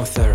author.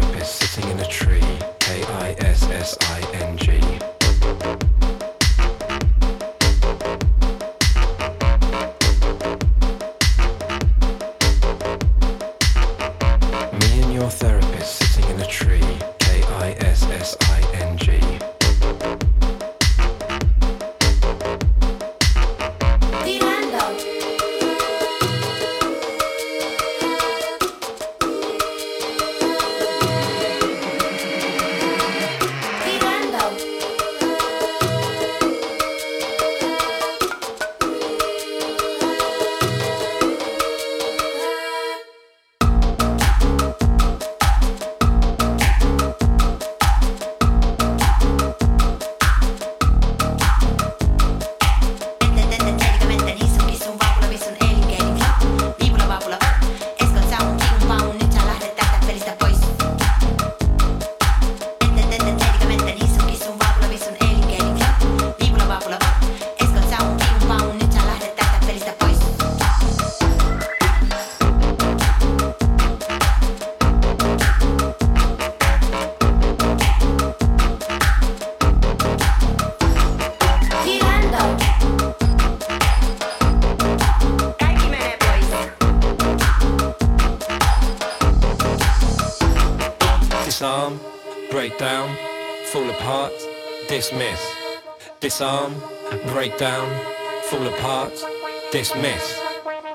Dismiss,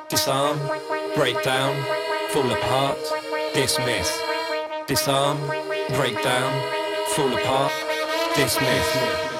disarm, break down, fall apart, dismiss, disarm, break down, fall apart, dismiss.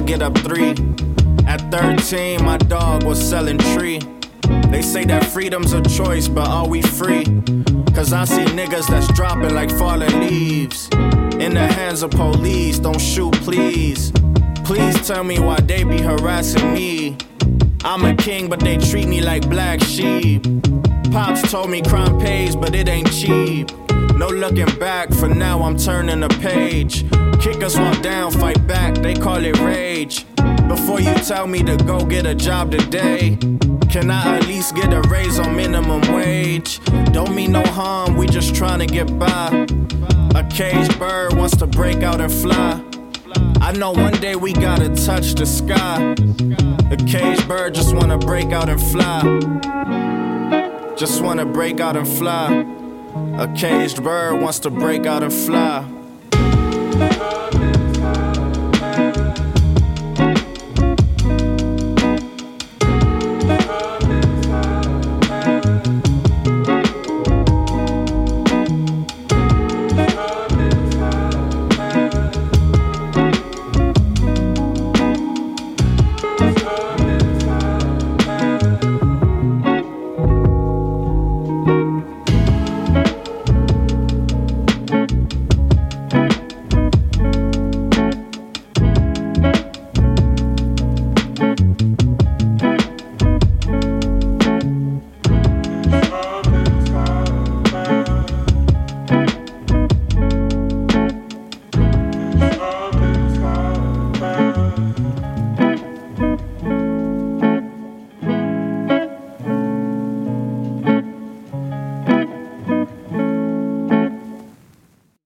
I get up three. At 13, my dog was selling tree. They say that freedom's a choice, but are we free? Cause I see niggas that's dropping like falling leaves. In the hands of police, don't shoot, please. Please tell me why they be harassing me. I'm a king, but they treat me like black sheep. Pops told me crime pays, but it ain't cheap. No looking back, for now I'm turning a page. Kick us while down, fight back, they call it rage. Before you tell me to go get a job today, can I at least get a raise on minimum wage? Don't mean no harm, we just trying to get by. A caged bird wants to break out and fly. I know one day we gotta touch the sky. A caged bird just wanna break out and fly. Just wanna break out and fly. A caged bird wants to break out and fly. Thank you.